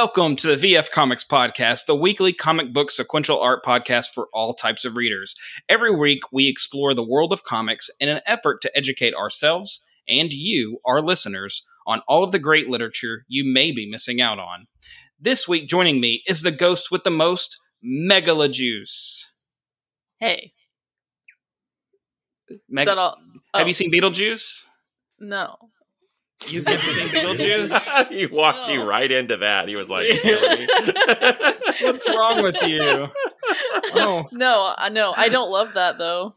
Welcome to the VF Comics Podcast, the weekly comic book sequential art podcast for all types of readers. Every week, we explore the world of comics in an effort to educate ourselves and you, our listeners, on all of the great literature you may be missing out on. This week, joining me is the ghost with the most Megalojuice. Hey, Meg- is that all? Have oh, you seen Beetlejuice? No. You've never seen Beetlejuice? he walked you right into that. He was like, What's wrong with you? Oh, No, I know. I don't love that though.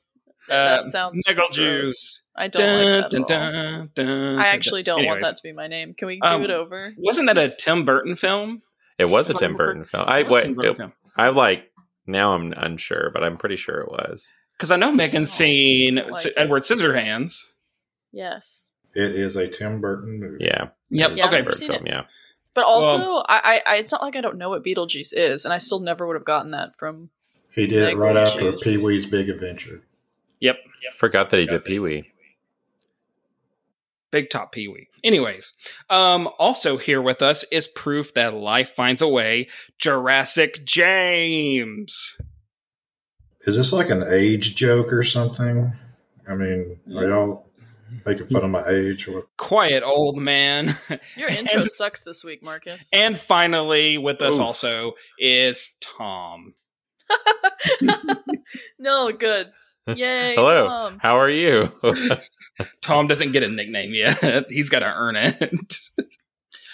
uh, that sounds Megaljuice. gross. I don't like that at all. dun, dun, I actually don't want that to be my name. Can we do Um, it over? Wasn't that a Tim Burton film? It was a Tim Burton film. I It was wait, Tim Burton it- film. I'm like now I'm unsure, but I'm pretty sure it was. Because I know Megan's Oh, seen I like S- Edward Scissorhands. Yes. It is a Tim Burton movie. Yeah. Yep. It Yeah, okay. Burton film, it. yeah. But also, I, I, I, it's not like I don't know what Beetlejuice is, and I still never would have gotten that from. He did it right after Pee Wee's Big Adventure. Yep. yep. Forgot that he did Pee Wee. Big Top Pee Wee. Anyways, um, also here with us is proof that life finds a way. Jurassic James. Is this like an age joke or something? I mean, are y'all making fun of my age? Or what? Quiet old man. Your intro And- sucks this week, Marcus. and finally, with us Oof. also is Tom. no, good. Yay, Hello. Tom. How are you? Tom doesn't get a nickname yet. He's got to earn it.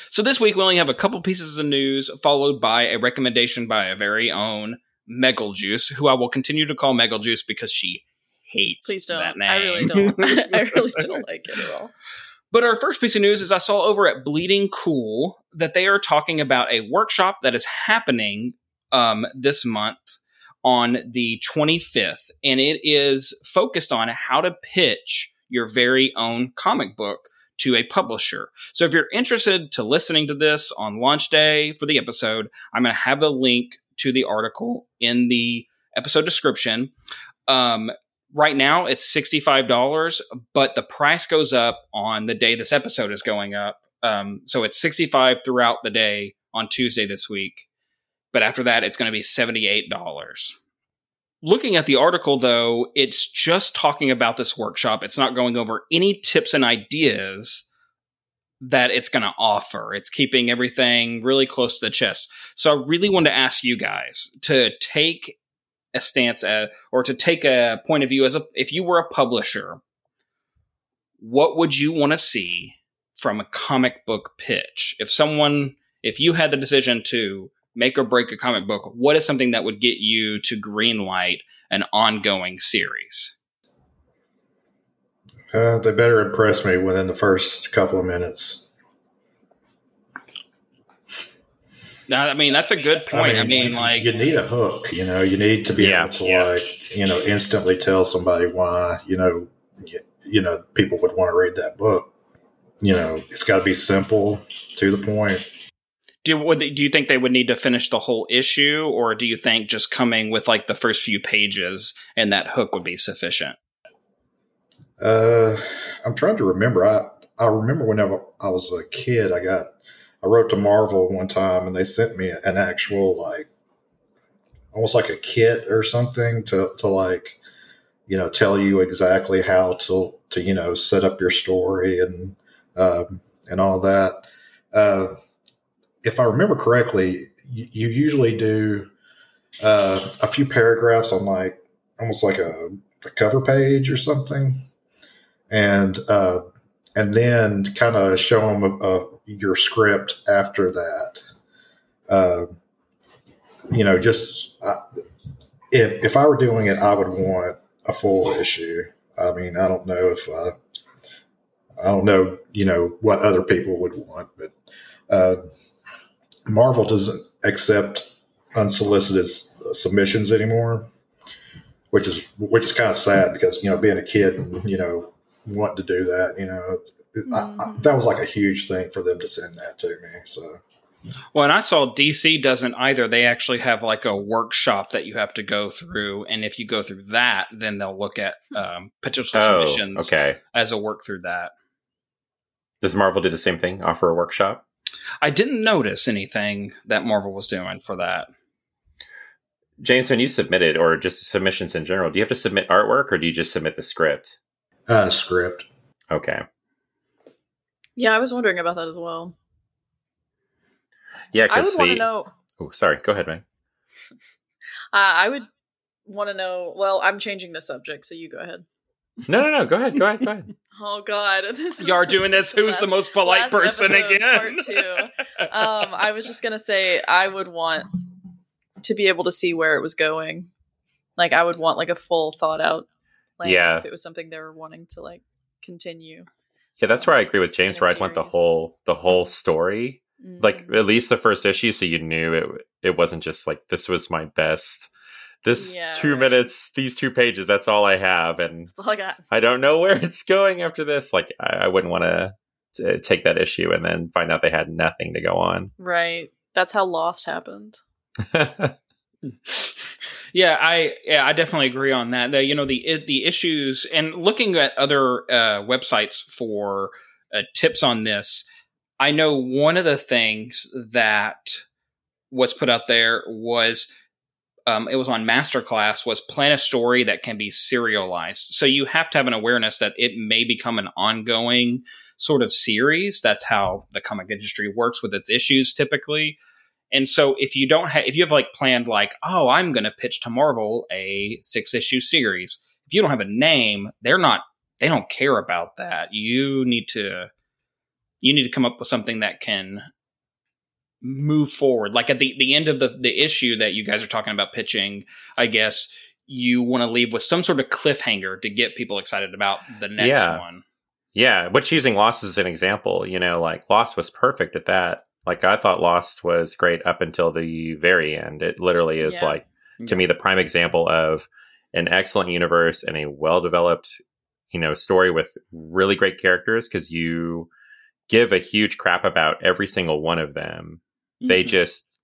so this week we only have a couple pieces of news, followed by a recommendation by a very own Megaljuice, who I will continue to call Megaljuice because she hates Please don't. that name. I really don't. I really don't like it at all. But our first piece of news is I saw over at Bleeding Cool that they are talking about a workshop that is happening um, this month on the 25th, and it is focused on how to pitch your very own comic book to a publisher. So if you're interested to listening to this on launch day for the episode, I'm going to have the link to the article in the episode description. Um, right now it's $65 but the price goes up on the day this episode is going up. Um, so it's 65 throughout the day on tuesday this week but after that it's going to be $78 looking at the article though it's just talking about this workshop. It's not going over any tips and ideas that it's going to offer. It's keeping everything really close to the chest. So i really want to ask you guys to take a stance at, or to take a point of view as a if you were a publisher what would you want to see from a comic book pitch if someone if you had the decision to make or break a comic book what is something that would get you to green light an ongoing series Uh, they better impress me within the first couple of minutes. now i mean that's a good point i mean, you- like you need a hook. You know, you need to be Yeah, able to yeah. like, you know, instantly tell somebody why. You know, you, you know, people would want to read that book. You know, it's got to be simple, to the point. do you, would they, do you think they would need to finish the whole issue or do you think just coming with like the first few pages and that hook would be sufficient Uh, I'm trying to remember. I I remember whenever I was a kid, I got I wrote to Marvel one time, and they sent me an actual like almost like a kit or something to to like you know tell you exactly how to to you know set up your story and um, and all that. Uh, if I remember correctly, you, you usually do uh, a few paragraphs on like almost like a, a cover page or something and uh, and then kind of show them uh, your script after that. Uh, you know, just uh, if if I were doing it, I would want a full issue. I mean, I don't know if uh, I don't know, you know, what other people would want, but uh, Marvel doesn't accept unsolicited submissions anymore, which is which is kind of sad because you know, being a kid and you know wanting to do that, you know, I, I, Mhm. that was like a huge thing for them to send that to me. So Well, and I saw DC doesn't either. They actually have like a workshop that you have to go through, and if you go through that, then they'll look at um, potential Oh, submissions okay. as a work through that. Does Marvel do the same thing? Offer a workshop? I didn't notice anything that Marvel was doing for that. James, when you submitted, or just submissions in general, do you have to submit artwork or do you just submit the script? Uh, script. Okay. Yeah, I was wondering about that as well. Yeah, I would because want to know. Oh, sorry. Go ahead, man. Uh, I would want to know. Well, I'm changing the subject, so you go ahead. No, no, no. Go ahead. Go ahead. Go ahead. Oh God, this is You are doing this. Who's the most polite last person episode, again? part two. Um, I was just gonna say I would want to be able to see where it was going. Like I would want like a full thought out. Like, Yeah. if it was something they were wanting to like continue. Yeah, that's where I agree with James. Where I'd want the whole the whole story, like Mm. at least the first issue, so you knew it. It wasn't just like this was my best. This Yeah, two right. minutes, these two pages. That's all I have, and that's all I got. I don't know where it's going after this. Like I, I wouldn't want to take that issue and then find out they had nothing to go on. Right. That's how Lost happened. Yeah, I yeah, I definitely agree on that. The you know the the issues and looking at other uh, websites for uh, tips on this, I know one of the things that was put out there was um, it was on Masterclass was plan a story that can be serialized. So you have to have an awareness that it may become an ongoing sort of series. That's how the comic industry works with its issues typically. And so if you don't have, if you have like planned like, oh, I'm going to pitch to Marvel a six issue series. If you don't have a name, they're not, they don't care about that. You need to, you need to come up with something that can move forward. Like at the, the end of the, the issue that you guys are talking about pitching, I guess you want to leave with some sort of cliffhanger to get people excited about the next Yeah. one. Yeah, but using Lost as an example, you know, like Lost was perfect at that. Like I thought Lost was great up until the very end. It literally is Yeah. like to me the prime example of an excellent universe and a well developed, you know, story with really great characters because you give a huge crap about every single one of them. They Mhm. just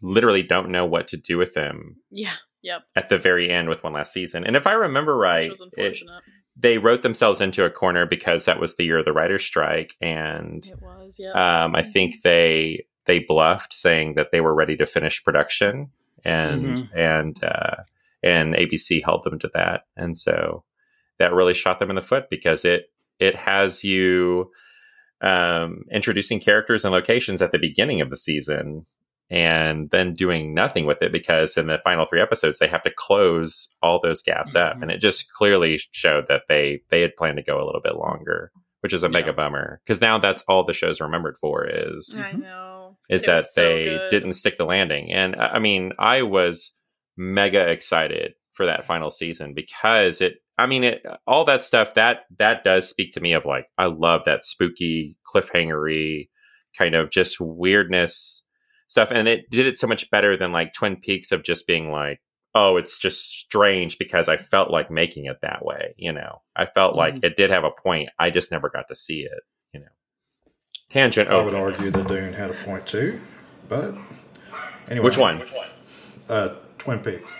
literally don't know what to do with them Yeah. Yep. at the very end with one last season. And if I remember Which right, was it- unfortunate. They wrote themselves into a corner because that was the year of the writer's strike and It, was. Yeah. um, i think they they bluffed saying that they were ready to finish production and Mhm. and uh, and abc held them to that and so that really shot them in the foot because it it has you um, introducing characters and locations at the beginning of the season and then doing nothing with it because in the final three episodes they have to close all those gaps up Mhm. and it just clearly showed that they they had planned to go a little bit longer which is a mega bummer because now that's all the show's remembered for is I know. is It that so they good. didn't stick the landing and i I mean i was mega excited for that final season because it i mean it all that stuff that that does speak to me of like i love that spooky cliffhangery kind of just weirdness stuff and it did it so much better than like twin peaks of just being like oh it's just strange because i felt like making it that way you know i felt like Mhm. it did have a point i just never got to see it you know tangent I would over argue that Dune had a point too, but anyway. which one Uh, Twin Peaks.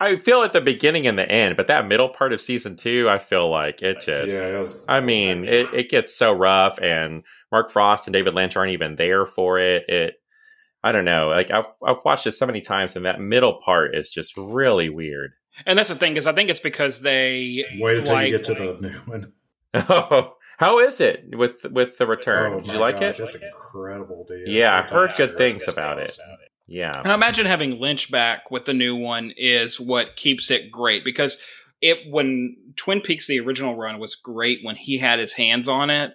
I feel at the beginning and the end, but that middle part of season two, I feel like it just. yeah, it was. I mean, it, it gets so rough, and Mark Frost and David Lynch aren't even there for it. It, I don't know. Like I've I've watched it so many times, and that middle part is just really weird. And that's the thing is, I think it's because they Wait until like- you get to the new one. Oh, how is it with with the return? Oh Did you like gosh, it? That's incredible, dude. Yeah, I've heard so good tight. things about it. Yeah, And I imagine having Lynch back with the new one is what keeps it great because it when Twin Peaks the original run was great when he had his hands on it,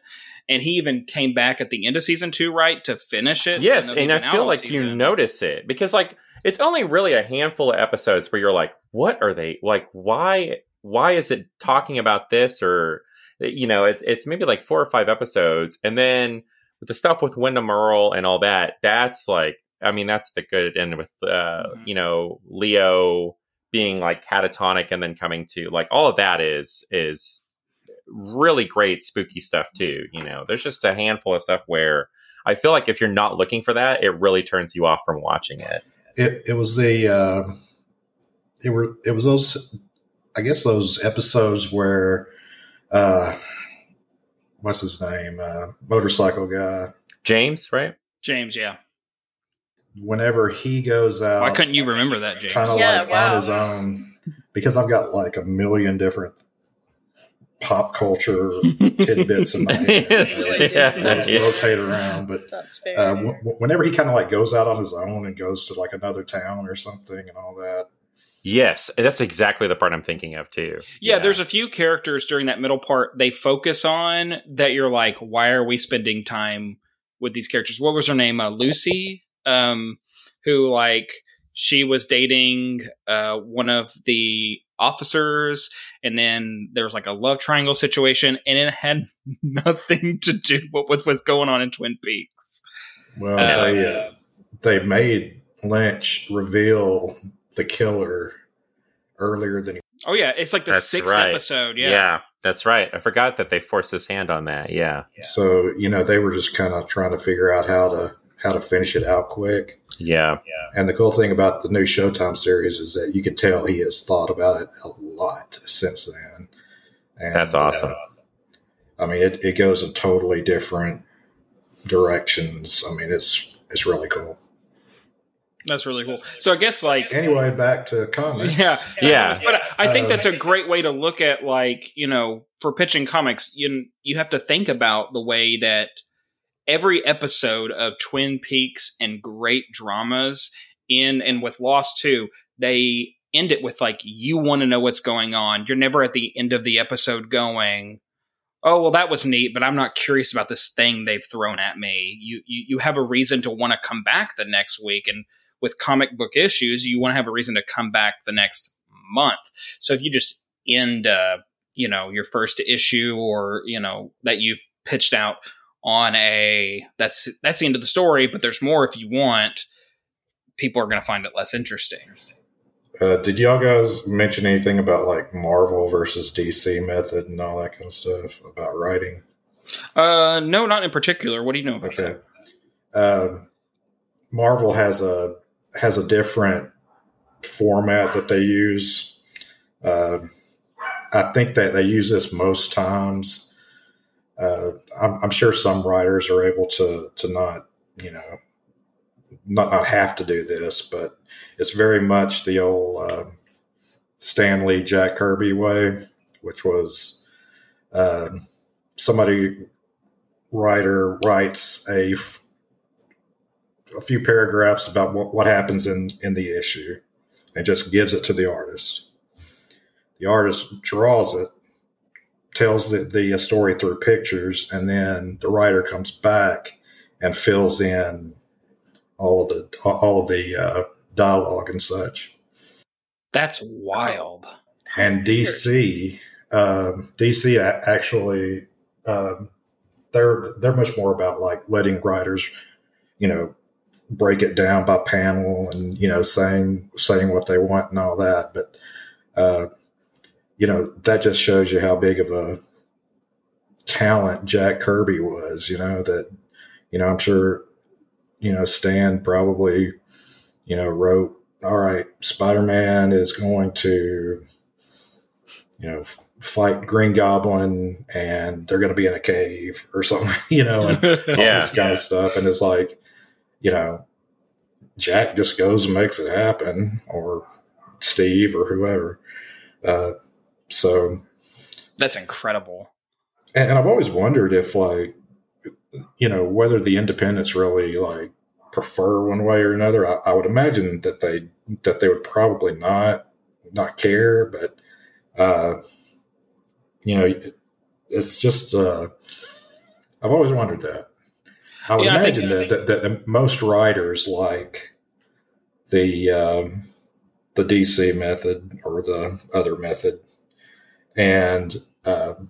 and he even came back at the end of season two, right, to finish it. Yes, and I feel like you notice it because like it's only really a handful of episodes where you're like, what are they like? Why? Why is it talking about this? Or you know, it's it's maybe like four or five episodes, and then with the stuff with Windom Earle and all that, that's like, I mean, that's the good end with uh, Mhm. you know Leo being like catatonic and then coming to like all of that is is really great spooky stuff too you know there's just a handful of stuff where I feel like if you're not looking for that, it really turns you off from watching it. It it was the uh, it were it was those I guess those episodes where uh, what's his name uh, motorcycle guy James, right? James, yeah. Whenever he goes out, Why couldn't you remember that, James? kind of Yeah, like wow. on his own because I've got like a million different pop culture tidbits in my head Yes, Really do. yeah, that yeah. rotate around. But That's uh, w- w- whenever he kind of like goes out on his own and goes to like another town or something and all that, Yes, that's exactly the part I'm thinking of too. Yeah, there's a few characters during that middle part they focus on that you're like, why are we spending time with these characters? What was her name? Uh, Lucy, um, who like she was dating uh, one of the officers, and then there was like a love triangle situation, and it had nothing to do with what was going on in Twin Peaks. well, Uh, they uh, they made Lynch reveal the killer earlier than he. Oh yeah, it's like the That's sixth right. episode. yeah. Yeah. that's right. I forgot that they forced his hand on that. Yeah, So you know they were just kind of trying to figure out how to how to finish it out quick. yeah, yeah. And the cool thing about the new Showtime series is that you can tell he has thought about it a lot since then. And, that's awesome. uh, I mean, it, it goes in totally different directions. I mean, it's it's really cool. That's really cool. So I guess like Anyway, back to comics. Yeah, Yeah. But I think Uh, that's a great way to look at like you know for pitching comics. You you have to think about the way that every episode of Twin Peaks and great dramas in and with Lost too, they end it with like you want to know what's going on. You're never at the end of the episode going. Oh well, that was neat, but I'm not curious about this thing they've thrown at me. You you, you have a reason to want to come back the next week, and with comic book issues, you want to have a reason to come back the next month. So if you just end, uh, you know, your first issue or you know that you've pitched out on a that's that's the end of the story, but there's more if you want. People are going to find it less interesting. Uh, did y'all guys mention anything about like Marvel versus DC method and all that kind of stuff about writing? Uh, no, not in particular. What do you know about Okay. Um Marvel has a has a different format that they use. Um I think that they use this most times. Uh, I'm, I'm sure some writers are able to to not, you know, not not have to do this, but it's very much the old uh, Stan Lee Jack Kirby way, which was uh, somebody writer writes a a few paragraphs about what, what happens in, in the issue and just gives it to the artist. The artist draws it, tells the, the story through pictures, and then the writer comes back and fills in all of the all of the uh, dialogue and such. That's wild. That's and weird. DC, um, DC actually, um, they're they're much more about like letting writers, you know, break it down by panel and you know saying saying what they want and all that. But uh, you know that just shows you how big of a talent Jack Kirby was. You know that you know I'm sure you know Stan probably you know wrote all right Spider Man is going to you know, f- fight Green Goblin and they're going to be in a cave or something, you know, and all Yeah. this kind of stuff. And it's like, you know, Jack just goes and makes it happen, or Steve or whoever. Uh, so, That's incredible. and, and I've always wondered if, like, you know, whether the independents really like prefer one way or another. I, I would imagine that they that they would probably not not care, but uh, you know, it- it's just uh, I've always wondered that. I would Yeah, I think- imagine that, that, that most writers like the um, the DC method or the other method, and um,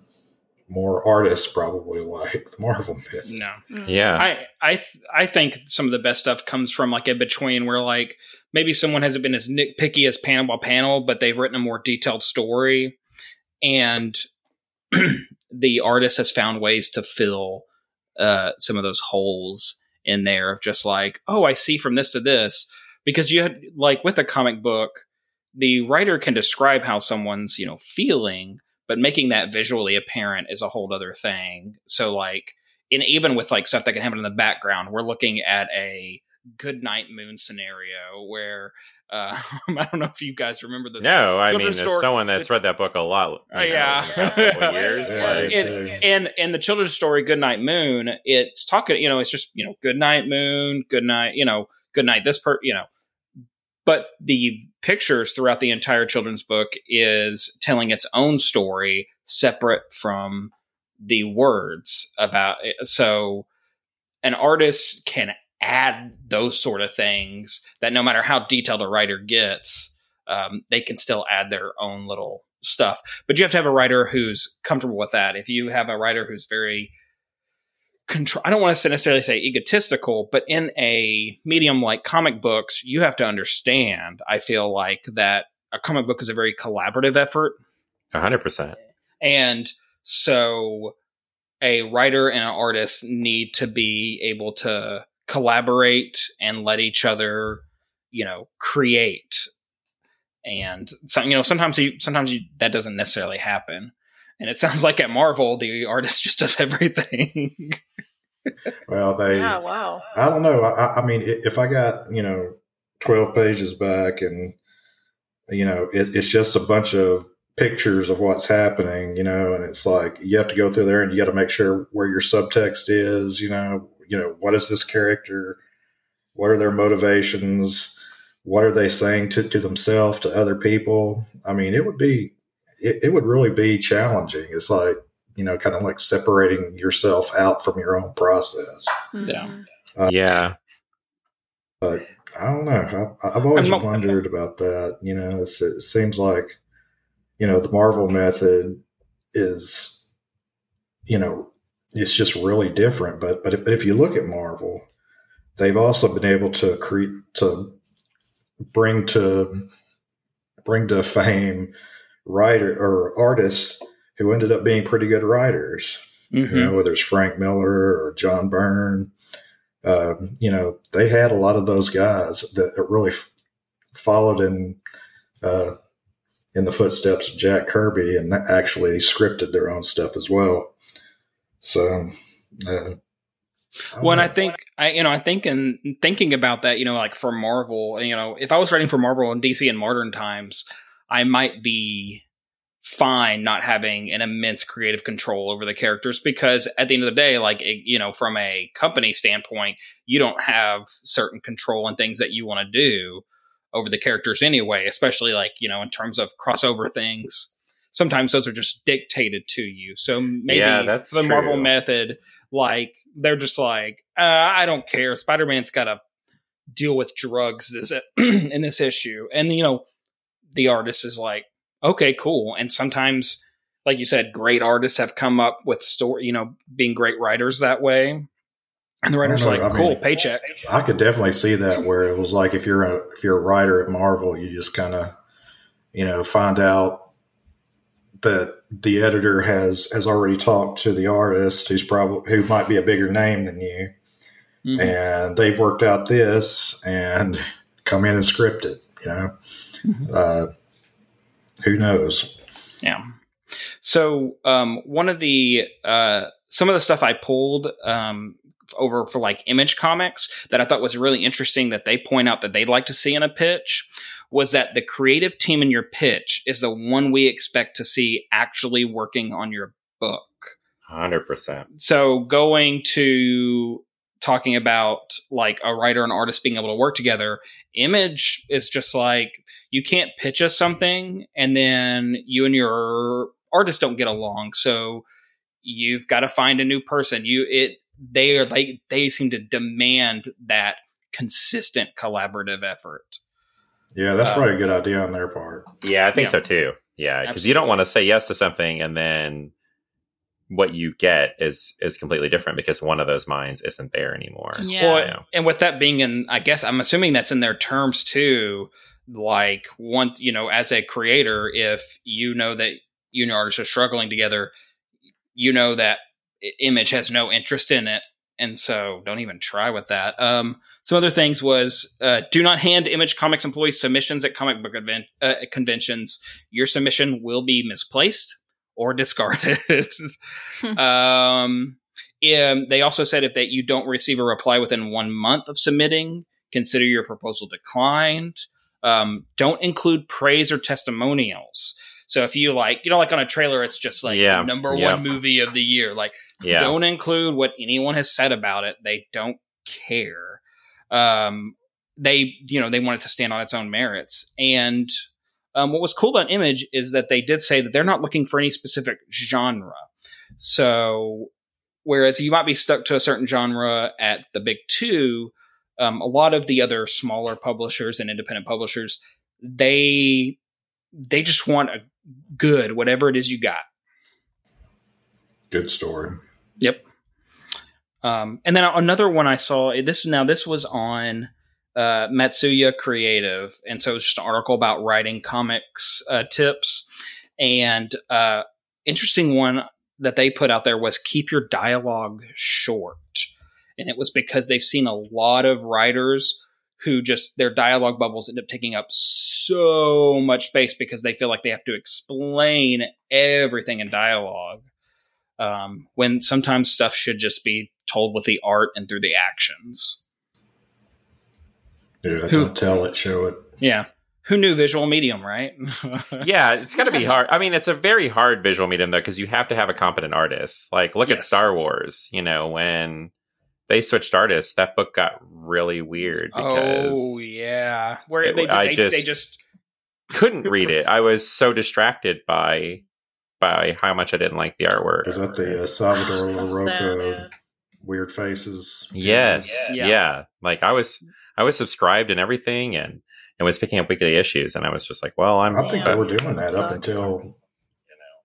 more artists probably like the Marvel method. No. Mm. Yeah. I I th- I think some of the best stuff comes from like in between where like maybe someone hasn't been as nitpicky as panel by panel, but they've written a more detailed story, and the artist has found ways to fill uh, some of those holes in there of just like, oh, I see from this to this, because you had like with a comic book, the writer can describe how someone's you know feeling, but making that visually apparent is a whole other thing. So like and even with like stuff that can happen in the background, we're looking at a good night moon scenario where uh, I don't know if you guys remember this. No, I mean, children's as someone that's read that book a lot, you Oh, know, yeah. in the past couple years, Yeah, like, and, uh, and and the children's story good night moon it's talking you know it's just you know good night moon good night you know good night this per you know but the pictures throughout the entire children's book is telling its own story separate from the words about it. so an artist can add those sort of things that no matter how detailed a writer gets um, they can still add their own little stuff but you have to have a writer who's comfortable with that if you have a writer who's very control i don't want to necessarily say egotistical but in a medium like comic books you have to understand i feel like that a comic book is a very collaborative effort 100%. and so a writer and an artist need to be able to collaborate and let each other, you know, create. And so, you know, sometimes you, sometimes you, that doesn't necessarily happen. And it sounds like at Marvel, the artist just does everything. well, they. Yeah, wow. I don't know. I, I mean, if I got you know twelve pages back, and you know, it, it's just a bunch of pictures of what's happening, you know, and it's like you have to go through there and you got to make sure where your subtext is, you know, you know, what is this character? What are their motivations? What are they saying to, to themselves, to other people? I mean, it would be, it, it would really be challenging. It's like, you know, kind of like separating yourself out from your own process. Yeah. Mhm. Uh, yeah. But I don't know. I, I've always not- wondered about that. You know, it's, it seems like, you know, the Marvel method is, you know, it's just really different. But but, but if you look at Marvel, they've also been able to create to bring to bring to fame writer or artists who ended up being pretty good writers Mhm. you know, whether it's Frank Miller or John Byrne. Um, you know, they had a lot of those guys that, that really f- followed in uh, in the footsteps of Jack Kirby and actually scripted their own stuff as well. So, uh, Well, and I think I, you know, I think in thinking about that, you know, like for Marvel, you know, if I was writing for Marvel and DC in modern times, I might be fine not having an immense creative control over the characters because at the end of the day, like it, you know, from a company standpoint, you don't have certain control and things that you want to do over the characters anyway, especially like you know, in terms of crossover things. Sometimes those are just dictated to you. So maybe Yeah, that's the Marvel method like they're just like uh, i don't care spider-man's got to deal with drugs this in this issue and you know the artist is like okay cool and sometimes like you said great artists have come up with story you know being great writers that way and the writer's like I cool mean- paycheck I could definitely see that where it was like if you're a if you're a writer at Marvel, you just kind of you know find out that the editor has has already talked to the artist who's probably who might be a bigger name than you, Mhm. and they've worked out this and come in and script it. You know. Uh, who knows? Yeah. So um, one of the uh, some of the stuff I pulled um, over for like Image Comics that I thought was really interesting that they point out that they'd like to see in a pitch was that the creative team in your pitch is the one we expect to see actually working on your book. 100%. So going to talking about like a writer and artist being able to work together, image is just like you can't pitch us something and then you and your artist don't get along. So you've got to find a new person. You it they are like they seem to demand that consistent collaborative effort. Yeah, that's Uh, probably a good idea on their part. Yeah, I think Yeah. so too. Yeah, because you don't want to say yes to something and then what you get is is completely different because one of those minds isn't there anymore. Yeah. Well, You know? and with that being in, I guess I'm assuming that's in their terms too. Like, once you know, as a creator, if you know that you and artists are struggling together, you know that Image has no interest in it, and so don't even try with that. Um, some other things was uh, do not hand Image Comics employees submissions at comic book event, uh, conventions. Your submission will be misplaced or discarded. um, Um, they also said if that you don't receive a reply within one month of submitting, consider your proposal declined. Um, don't include praise or testimonials. So if you like, you know, like on a trailer, it's just like Yeah, number yeah. one movie of the year. Like, Yeah. don't include what anyone has said about it. They don't care. Um, they, you know, they want it to stand on its own merits. And um, what was cool about Image is that they did say that they're not looking for any specific genre. So, whereas you might be stuck to a certain genre at the big two, um, a lot of the other smaller publishers and independent publishers, they they just want a good whatever it is you got. Good story. Yep. Um, and then another one I saw this now this was on uh, Matsuya Creative, and so it's just an article about writing comics uh, tips. And uh, interesting one that they put out there was keep your dialogue short, and it was because they've seen a lot of writers who just their dialogue bubbles end up taking up so much space because they feel like they have to explain everything in dialogue um, when sometimes stuff should just be told with the art and through the actions. Yeah, Who- don't tell it, show it. Yeah. Who knew visual medium, right? yeah, it's going to be hard. I mean, it's a very hard visual medium though because you have to have a competent artist. Like, look at Star Wars. You know, when they switched artists, that book got really weird because oh yeah, where it- they, I they, just- they just couldn't read it. I was so distracted by by how much I didn't like the artwork. Is that the uh, Salvador That's sad, yeah. Weird faces? Yes, Yeah. yeah. Like I was, I was subscribed and everything, and and was picking up weekly issues, and I was just like, well, I'm. I think Yeah. they were doing That that up sucks. until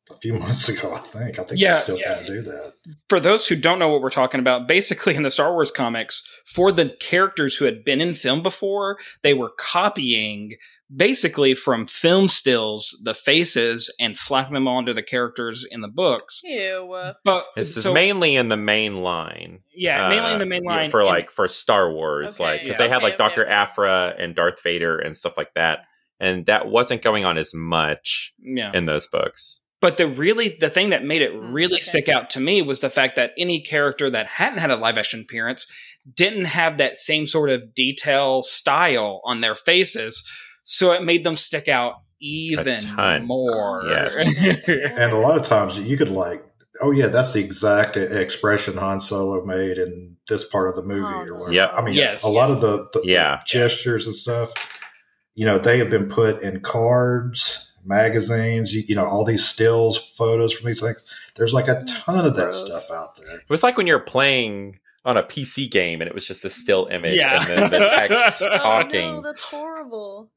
a few months ago. I think. I think Yeah, they still yeah. can do that. for those who don't know what we're talking about, basically in the Star Wars comics, for the characters who had been in film before, they were copying basically from film stills the faces and slapping them onto the characters in the books. Ew. But This is mainly in the main line. yeah, mainly in the uh, main line for and- like for Star Wars, Okay, like because yeah. they had like okay, Doctor okay. Aphra and Darth Vader and stuff like that, and that wasn't going on as much yeah. in those books. But the really the thing that made it Mm, really okay. stick out to me was the fact that any character that hadn't had a live action appearance didn't have that same sort of detail style on their faces, so it made them stick out even ton. more. Yes. And a lot of times you could like, oh yeah, that's the exact expression Han Solo made in this part of the movie Oh, or no. whatever. Yep. I mean, Yes. a lot of the, the, the Yeah. gestures and stuff, you know, they have been put in cards, magazines, you, you know, all these stills, photos from these things. There's like a That's ton of that stuff out there. It was like when you're playing on a PC game and it was just a still image Yeah. and then the text Oh, talking. no, that's horrible.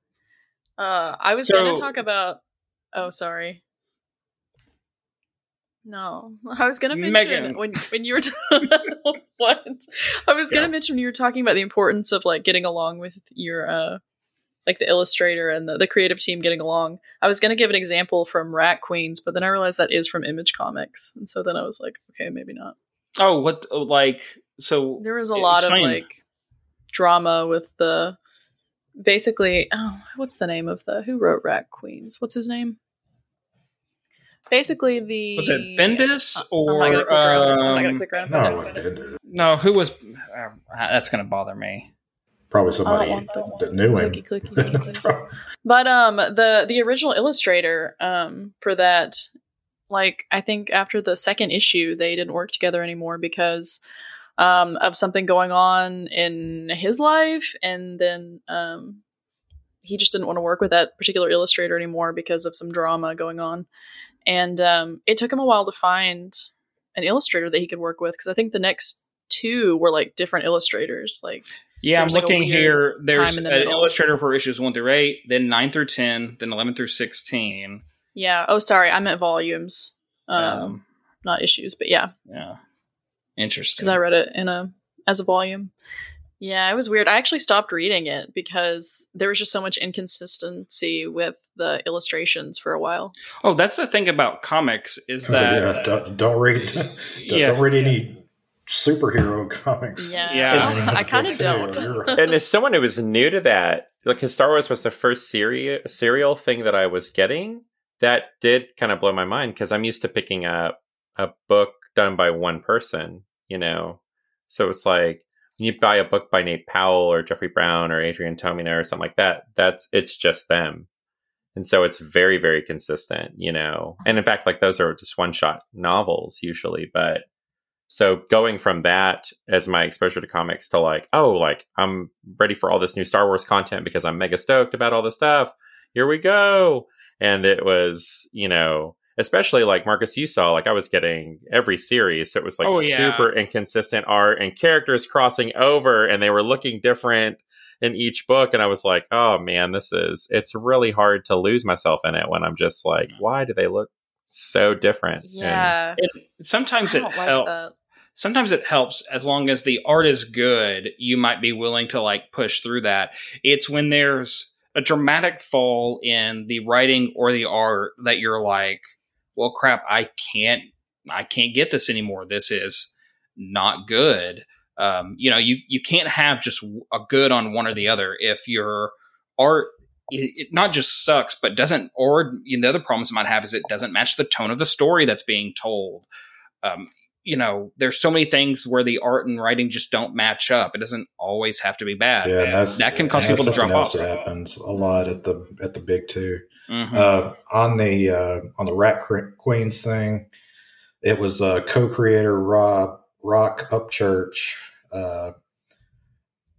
Uh, I was So- going to talk about. Oh, sorry. No, I was going to mention Megan. when when you were t- what I was going to Yeah. mention when you were talking about the importance of like getting along with your uh like the illustrator and the, the creative team getting along. I was going to give an example from Rat Queens, but then I realized that is from Image Comics, and so then I was like, okay, maybe not. oh, what like so? There was a lot of like drama with the basically oh what's the name of the who wrote Rat Queens? What's his name? Basically the Was it Bendis Uh, I'm not gonna or click around. I'm not gonna um, click around. No, I'm it not wouldn't gonna- be into it. no? Who was? Uh, that's going to bother me. Probably somebody the that knew him. clicky clicky music. But um the the original illustrator um for that like I think after the second issue they didn't work together anymore because um of something going on in his life and then um he just didn't want to work with that particular illustrator anymore because of some drama going on. And um it took him a while to find an illustrator that he could work with because I think the next two were like different illustrators like Yeah, There I'm was, like, looking here. There's time in an middle. illustrator for issues one through eight, then nine through ten, then eleven through sixteen. yeah oh sorry I meant volumes um, Um, not issues but yeah yeah, interesting. because I read it in a as a volume. Yeah, it was weird. I actually stopped reading it because there was just so much inconsistency with the illustrations for a while. oh, that's the thing about comics is Oh, that yeah, don't, don't read, don't, yeah. don't read any superhero comics. Yeah, Yeah. I kind of don't. And as someone who was new to that, like 'cause Star Wars was the first seri- serial thing that I was getting, that did kind of blow my mind because I'm used to picking up a book done by one person, you know. So it's like when you buy a book by Nate Powell or Jeffrey Brown or Adrian Tomine or something like that, that's it's just them. And so it's very, very consistent, you know. And in fact, like those are just one shot novels usually. But so going from that as my exposure to comics to like, oh, like I'm ready for all this new Star Wars content because I'm mega stoked about all this stuff. Here we go. And it was, you know, especially like Marcus, you saw, like I was getting every series. So it was like Oh, yeah. super inconsistent art and characters crossing over and they were looking different in each book. And I was like, oh man, this is, it's really hard to lose myself in it when I'm just like, mm-hmm. why do they look so different? And- Yeah. It, sometimes I it don't like helps. Sometimes it helps as long as the art is good you might be willing to like push through that. It's when there's a dramatic fall in the writing or the art that you're like well crap i can't i can't get this anymore. This is not good. Um, you know you you can't have just a good on one or the other. If your art it, it not just sucks but doesn't or you know, the other problems it might have is it doesn't match the tone of the story that's being told. Um, you know, there's so many things where the art and writing just don't match up. It doesn't always have to be bad. Yeah, and that's that can cause and people to drop off. that happens a lot at the at the big two. Mhm. Uh, on the uh, on the Rat Queens thing, it was uh, co-creator Rob Roc Upchurch. Uh,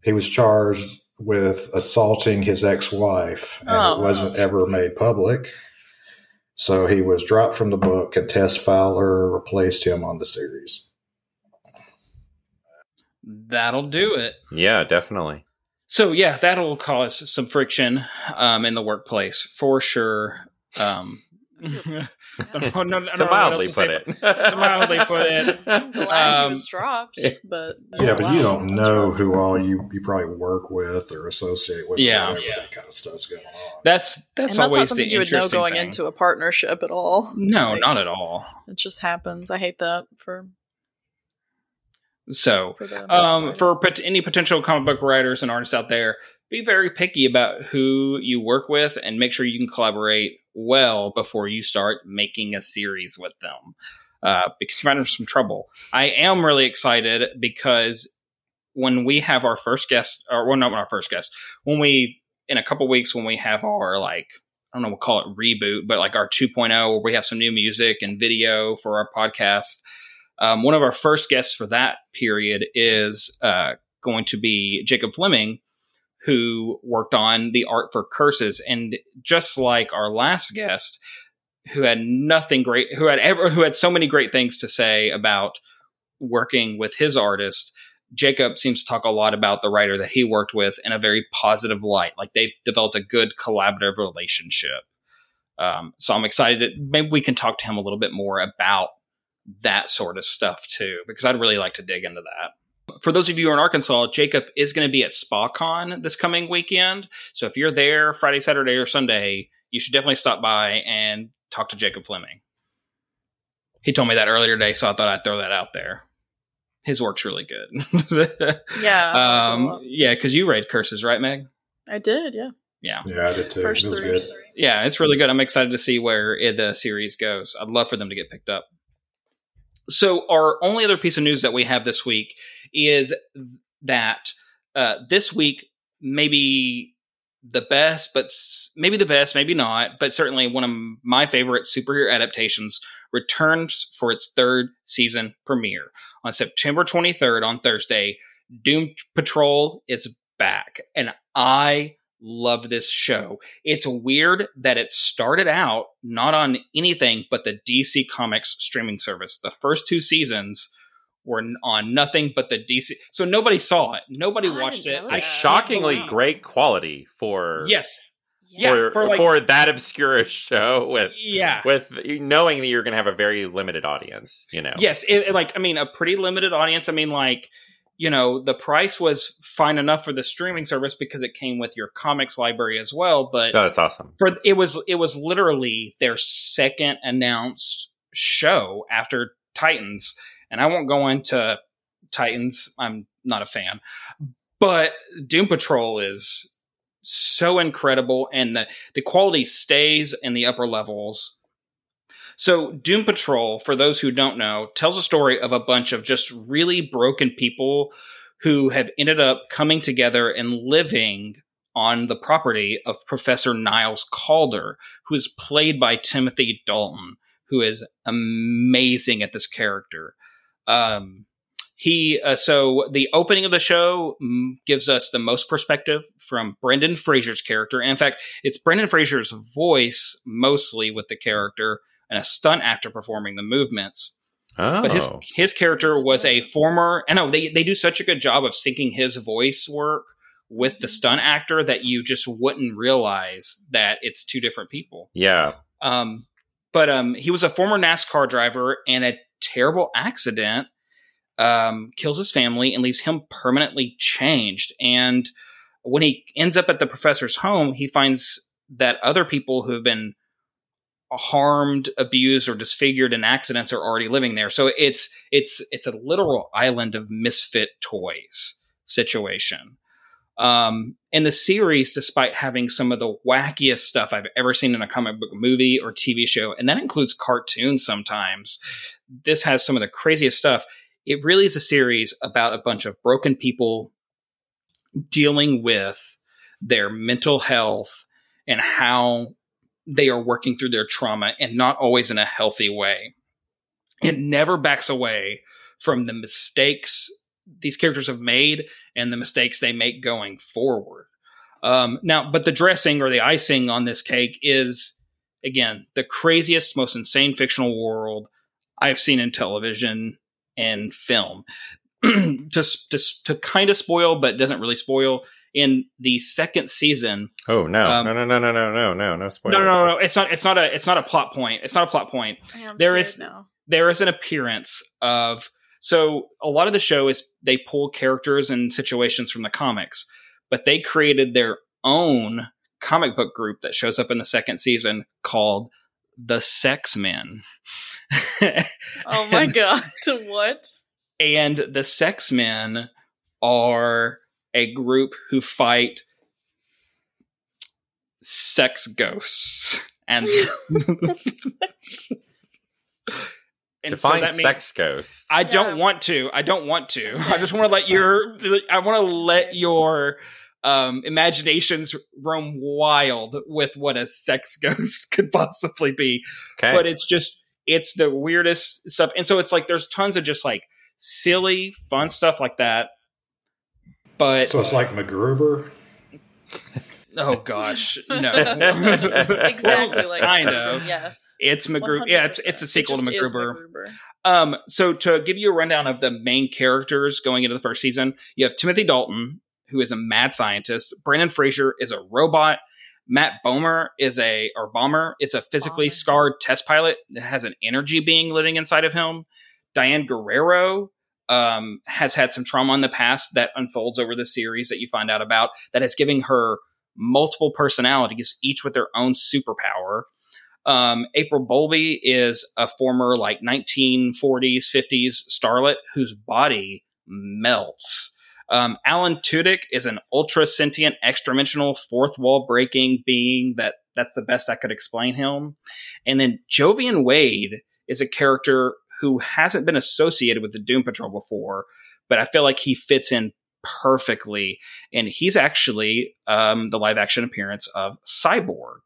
he was charged with assaulting his ex-wife, and Oh. it wasn't ever made public. So he was dropped from the book, and Tess Fowler replaced him on the series. That'll do it. yeah, definitely. So yeah, that'll cause some friction um, in the workplace for sure. Um, I don't know- I don't to mildly to put say, it. to mildly put it. I'm glad Um, he was dropped, but Yeah, but you don't know rough. who all you you probably work with or associate with. Yeah. whenever Yeah. that kind of stuff's going on. That's And that's that's always not something the you would know going thing. into a partnership at all. no, Like, not at all. It just happens. I hate that for So for um, for pot- any potential comic book writers and artists out there, be very picky about who you work with and make sure you can collaborate well before you start making a series with them. Uh, because you might have some trouble. I am really excited because when we have our first guest, or well, not our first guest, when we in a couple weeks when we have our like I don't know, we'll call it reboot, but like our 2.0, where we have some new music and video for our podcast. Um, one of our first guests for that period is uh, going to be Jacob Fleming, who worked on the art for Curses. And just like our last guest, who had nothing great, who had ever, who had so many great things to say about working with his artist, Jacob seems to talk a lot about the writer that he worked with in a very positive light. Like they've developed a good collaborative relationship. Um, so I'm excited. Maybe we can talk to him a little bit more about that sort of stuff too, because I'd really like to dig into that. For those of you who are in Arkansas, Jacob is going to be at SpaCon this coming weekend. So if you're there Friday, Saturday, or Sunday, you should definitely stop by and talk to Jacob Fleming. He told me that earlier today, so I thought I'd throw that out there. His work's really good. Yeah. um, yeah, because you read Curses, right, Meg? I did, yeah. Yeah. Yeah, I did too. First it was three. good. yeah, it's really good. I'm excited to see where it, the series goes. I'd love for them to get picked up. So, our only other piece of news that we have this week is that uh, this week, maybe the best, but maybe the best, maybe not, but certainly one of my favorite superhero adaptations returns for its third season premiere on September 23rd on Thursday. Doom Patrol is back, and I love this show. It's weird that it started out not on anything but the DC Comics streaming service. The first two seasons were on nothing but the DC. So nobody saw it. Nobody I watched it. I. A shockingly believe- great quality for Yes. Yeah. for, for, like- for that obscure show with Yeah. with knowing that you're going to have a very limited audience. You know. Yes, it, it, like I mean, a pretty limited audience. I mean, like you know, the price was fine enough for the streaming service because it came with your comics library as well. But Oh, that's awesome. for it was it was literally their second announced show after Titans, and I won't go into Titans. I'm not a fan, but Doom Patrol is so incredible, and the the quality stays in the upper levels. So, Doom Patrol, for those who don't know, tells a story of a bunch of just really broken people who have ended up coming together and living on the property of Professor Niles Caulder, who is played by Timothy Dalton, who is amazing at this character. Um, he uh, so the opening of the show mm, gives us the most perspective from Brendan Fraser's character. And in fact, it's Brendan Fraser's voice mostly with the character and a stunt actor performing the movements. Oh. But his his character was a former. I know they they do such a good job of syncing his voice work with the stunt actor that you just wouldn't realize that it's two different people. yeah. Um, but um, he was a former NASCAR driver, and a terrible accident um, kills his family and leaves him permanently changed. And when he ends up at the professor's home, he finds that other people who have been harmed, abused, or disfigured in accidents are already living there. So it's it's it's a literal island of misfit toys situation. Um, and the series, despite having some of the wackiest stuff I've ever seen in a comic book movie or TV show, and that includes cartoons sometimes, this has some of the craziest stuff. It really is a series about a bunch of broken people dealing with their mental health and how they are working through their trauma and not always in a healthy way. It never backs away from the mistakes these characters have made and the mistakes they make going forward. Um, now, but the dressing or the icing on this cake is, again, the craziest, most insane fictional world I've seen in television and film. just, just to kind of spoil, but doesn't really spoil. In the second season, Oh no. Um, no, no, no, no, no, no, no, no spoilers. no, no, no, it's not. It's not a. It's not a plot point. It's not a plot point. I am there is now. there is an appearance of so a lot of the show is they pull characters and situations from the comics but they created their own comic book group that shows up in the second season called the sex men Oh my god! what? and the sex men are a group who fight sex ghosts and and so Define that means- sex ghost. I don't Yeah. want to. I don't want to. I just want to let that's your. I want to let your um, imaginations roam wild with what a sex ghost could possibly be. okay. But it's just it's the weirdest stuff, and so it's like there's tons of just like silly, fun stuff like that. But So it's like MacGruber. oh gosh, no, Exactly like kind of. Yes. It's MacGruber. Yeah, it's 100%. it's a It sequel to just MacGruber. MacGruber. Um, so to give you a rundown of the main characters going into the first season, you have Timothy Dalton, who is a mad scientist. Brendan Fraser is a robot. Matt Bomer is a or Bomber is a physically Bomber. scarred test pilot that has an energy being living inside of him. Diane Guerrero um, has had some trauma in the past that unfolds over the series that you find out about that is giving her multiple personalities, each with their own superpower. Um, April Bowlby is a former like 1940s, 50s starlet whose body melts. Um, Alan Tudyk is an ultra sentient, extra dimensional, fourth wall breaking being that that's the best I could explain him. And then Joivan Wade is a character who hasn't been associated with the Doom Patrol before, but I feel like he fits in perfectly. And he's actually um, the live action appearance of Cyborg.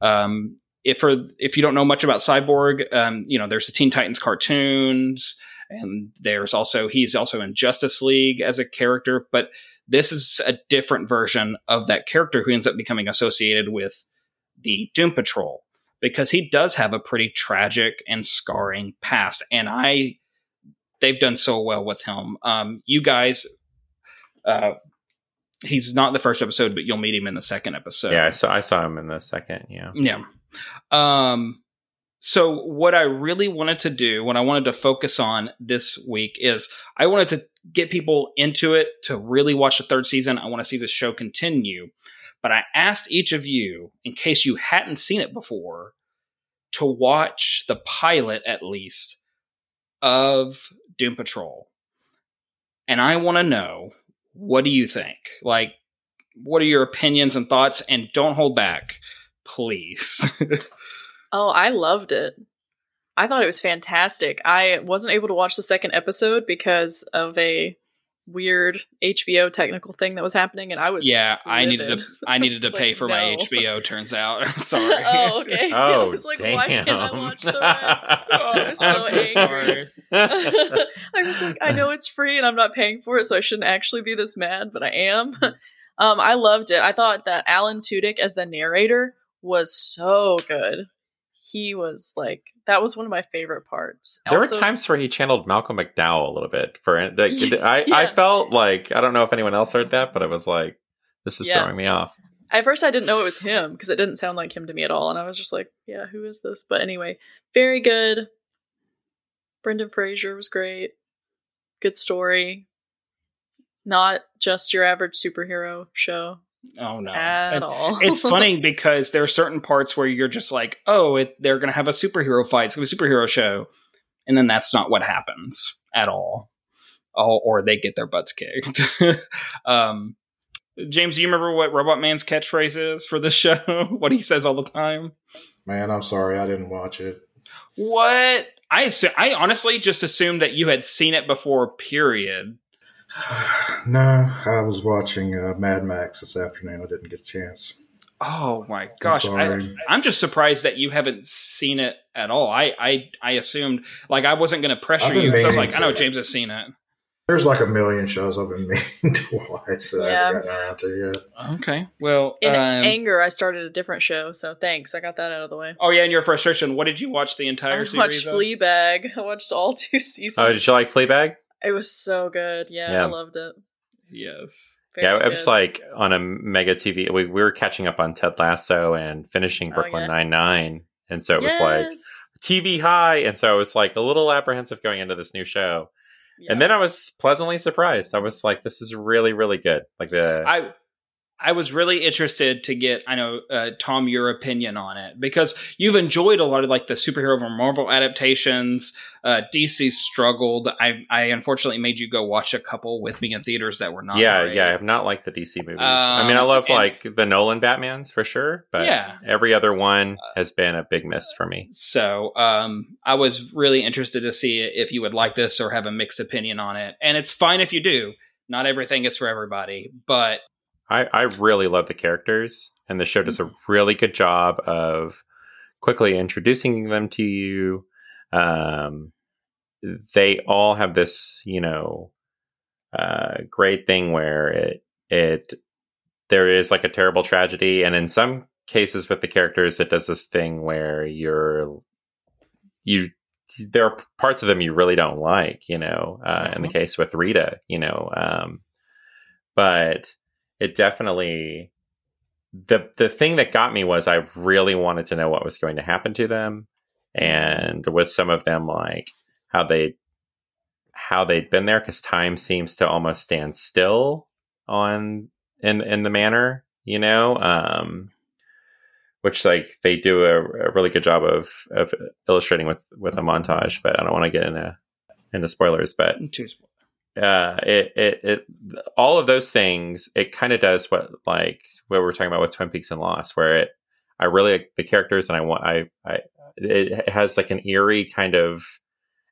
Um, if for if you don't know much about Cyborg, um, you know there's the Teen Titans cartoons, and there's also he's also in Justice League as a character, but this is a different version of that character who ends up becoming associated with the Doom Patrol because he does have a pretty tragic and scarring past, and I they've done so well with him. Um, you guys, uh, he's not the first episode, but you'll meet him in the second episode. yeah, I saw I saw him in the second. Yeah. Yeah. Um so what I really wanted to do, what I wanted to focus on this week is I wanted to get people into it to really watch the third season. I want to see the show continue. But I asked each of you, in case you hadn't seen it before, to watch the pilot at least of Doom Patrol. And I want to know what do you think? Like, what are your opinions and thoughts? And don't hold back, please. Oh, I loved it. I thought it was fantastic. I wasn't able to watch the second episode because of a weird HBO technical thing that was happening, and I was yeah, I needed to I needed to pay like, for my. HBO. Turns out, I'm sorry. oh, okay. Oh, I was like, why can't I damn. watch the rest? Oh, I was so, I'm so angry. sorry. I was like, I know it's free and I'm not paying for it, so I shouldn't actually be this mad, but I am. um, I loved it. I thought that Alan Tudyk as the narrator was so good. He was like that was one of my favorite parts. There Also- were times where he channeled Malcolm McDowell a little bit. For like, Yeah. I, I felt like I don't know if anyone else heard that, but I was like, this is Yeah. throwing me off. At first, I didn't know it was him because it didn't sound like him to me at all, and I was just like, "Yeah, who is this?" But anyway, very good. Brendan Fraser was great. Good story. Not just your average superhero show Oh no. at And all. it's funny because there are certain parts where you're just like, oh, it, they're going to have a superhero fight. It's going to be a superhero show. And then that's not what happens at all. Oh, or they get their butts kicked. um, James, do you remember what Robot Man's catchphrase is for this show? what he says all the time? Man, I'm sorry, I didn't watch it. What? I assu- I honestly just assumed that you had seen it before, period. no, I was watching uh, Mad Max this afternoon. I didn't get a chance. Oh my gosh. I'm I, sorry. I'm just surprised that you haven't seen it at all. I I, I assumed like I wasn't going to pressure you because I was like, I know. James has seen it. There's like a million shows I've been meaning to watch that I Yeah. haven't gotten around to yet. Okay. Well, In um, anger, I started a different show, so thanks. I got that out of the way. oh yeah, in your frustration, what did you watch the entire? I entire watched series? of? Fleabag. I watched all two seasons. Oh, did you like Fleabag? It was so good. Yeah, Yeah. I loved it. Yes. Very yeah, it was like on a mega TV. We, we were catching up on Ted Lasso and finishing Oh, Brooklyn yeah. Nine Nine, and so it was like TV high, and so I was like a little apprehensive going into this new show. Yeah. And then I was pleasantly surprised. I was like, "This is really, really good." Like the I I was really interested to get I know uh, Tom your opinion on it because you've enjoyed a lot of like the superhero from Marvel adaptations. Uh, DC struggled. I I unfortunately made you go watch a couple with me in theaters that were not. yeah, great. yeah. I have not liked the DC movies. I mean, I Um, love and- like the Nolan Batman's for sure, but Yeah. every other one has been a big miss for me. So um, I was really interested to see if you would like this or have a mixed opinion on it. And it's fine if you do. Not everything is for everybody, but I, I really love the characters, and the show does a really good job of quickly introducing them to you. Um, they all have this, you know, uh, great thing where it it there is like a terrible tragedy, and in some cases with the characters, it does this thing where you're you there are parts of them you really don't like, you know. Uh, In the case with Rita, you know, um, but it definitely the the thing that got me was I really wanted to know what was going to happen to them, and with some of them like how they how they'd been there because time seems to almost stand still on in in the manner, you know, um, which like they do a, a really good job of of illustrating with with a montage, but I don't want to get in into into spoilers, but too uh it it, it all of those things it kind of does what like what we're talking about with twin peaks and lost where it i really like the characters and i want i i it has like an eerie kind of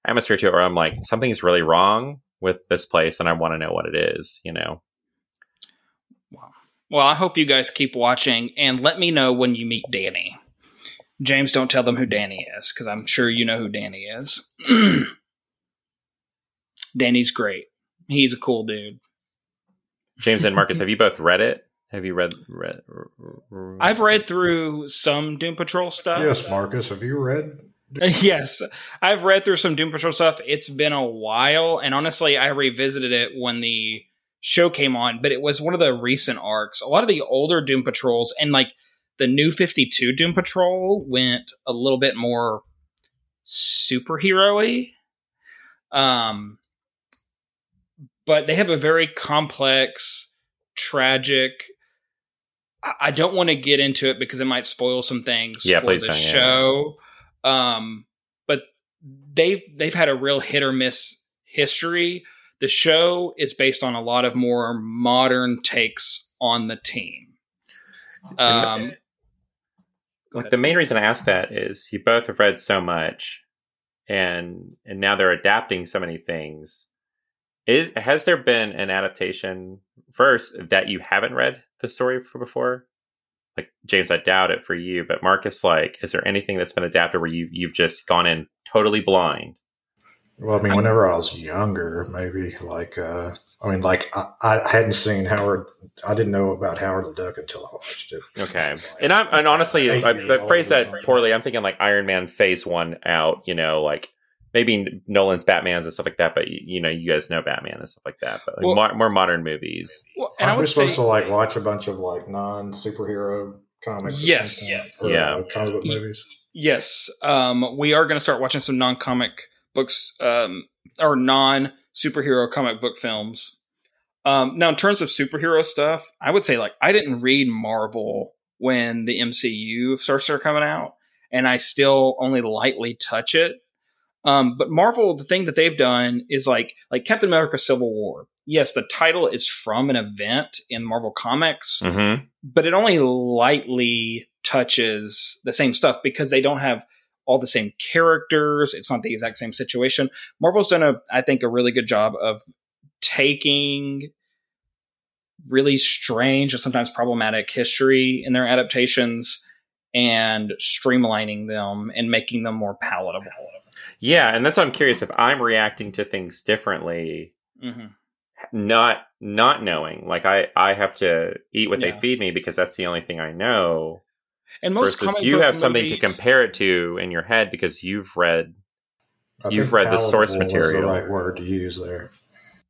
atmosphere to it where i'm like something's really wrong with this place and i want to know what it is you know Well, I hope you guys keep watching and let me know when you meet Danny. James, don't tell them who Danny is because I'm sure you know who Danny is. Danny's great. He's a cool dude. james and marcus have you both read it have you read read I've read through some Doom Patrol stuff. Yes, Marcus, have you read? yes, I've read through some Doom Patrol stuff. It's been a while, and honestly, I revisited it when the show came on, but it was one of the recent arcs. A lot of the older Doom Patrols and like the new 52 Doom Patrol went a little bit more superhero-y. Um but they have a very complex, tragic I- I don't want to get into it because it might spoil some things Yeah, for the don't, yeah. show. Um, but they've they've had a real hit or miss history. The show is based on a lot of more modern takes on the team. Um, like the main reason I ask that is you both have read so much. and and now they're adapting so many things. Is has there been an adaptation first that you haven't read the story for before? Like James, I doubt it for you, but Marcus, like, is there anything that's been adapted where you you've just gone in totally blind? Well, I mean, whenever I was younger, maybe like, uh, I mean, like I, I hadn't seen Howard. I didn't know about Howard the Duck until I watched it. Okay, and I'm and honestly, I, years I phrase that poorly. I'm thinking like Iron Man Phase One out. You know, like maybe Nolan's Batman's and stuff like that. But you know, you guys know Batman and stuff like that. But like Well- more, more modern movies. Well, and I Aren't we would say supposed to like watch a bunch of like non superhero comics? or Yes. Yes. Or, Yeah. uh, comic book movies. Yes, um, we are going to start watching some non-comic books um, or non-superhero comic book films. Um, now, in terms of superhero stuff, I would say like I didn't read Marvel when the MCU starts started coming out, and I still only lightly touch it. Um, but Marvel, the thing that they've done is like like Captain America: Civil War. Yes, the title is from an event in Marvel Comics, Mm-hmm. but it only lightly touches the same stuff because they don't have all the same characters. It's not the exact same situation. Marvel's done a, I think, a really good job of taking really strange and sometimes problematic history in their adaptations and streamlining them and making them more palatable. Yeah, and that's why I'm curious if I'm reacting to things differently, hmm not not knowing. Like I I have to eat what Yeah. they feed me because that's the only thing I know. And most versus you have something to compare it to in your head because you've read. I You've read the source palatable is material. The right word to use there.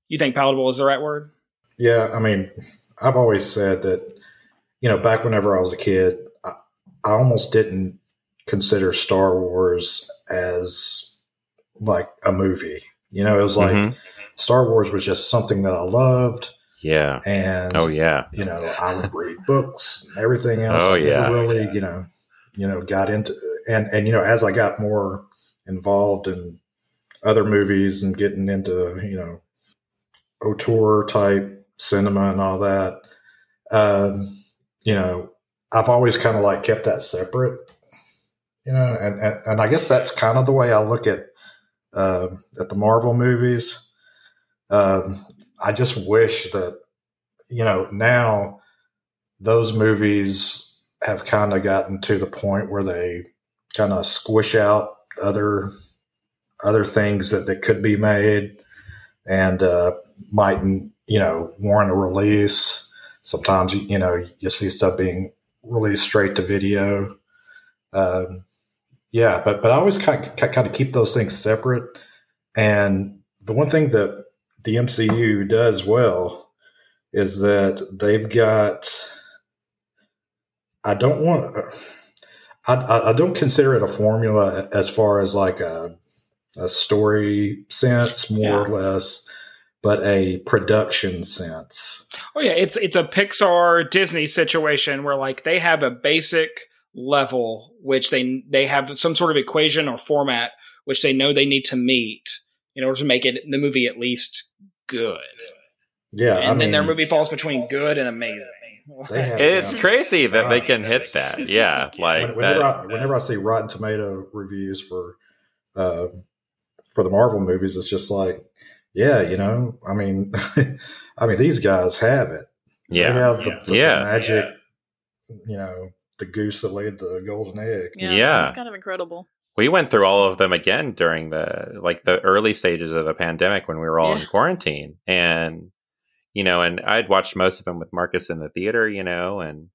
You think palatable is the right word? Yeah, I mean, I've always said that, you know, back whenever I was a kid, I, I almost didn't consider Star Wars as like a movie. You know, it was like Mhm. Star Wars was just something that I loved, Yeah. and Oh yeah. you know, I would read books and everything else. Oh, I never yeah. really, you know, you know, got into and and you know, as I got more involved in other movies and getting into, you know, auteur type cinema and all that, um, you know, I've always kind of like kept that separate, you know, and, and and I guess that's kind of the way I look at uh, at the Marvel movies. Um, I just wish that you know now those movies have kind of gotten to the point where they kind of squish out other other things that, that could be made and uh, might you know warrant a release. Sometimes you know you see stuff being released straight to video. Um, yeah, but but I always kind of, kind of keep those things separate. And the one thing that the MCU does well is that they've got. I don't want. I, I I don't consider it a formula as far as like a a story sense, more or less, but a production sense. Oh yeah, it's it's a Pixar Disney situation where like they have a basic level which they they have some sort of equation or format which they know they need to meet in order to make it the movie at least good. Yeah, and I then mean, their movie falls between good and amazing. Have, It's yeah, crazy that they can hit that. Yeah, like When- whenever, that. I, whenever I see Rotten Tomato reviews for uh, for the Marvel movies, it's just like, yeah, you know, I mean, I mean, these guys have it. Yeah, They Yeah, have the, the, the Yeah. magic, you know, the goose that laid the golden egg. Yeah, Yeah. it's kind of incredible. we went through all of them again during the like the early stages of the pandemic when we were all in quarantine and you know and i'd watched most of them with marcus in the theater you know and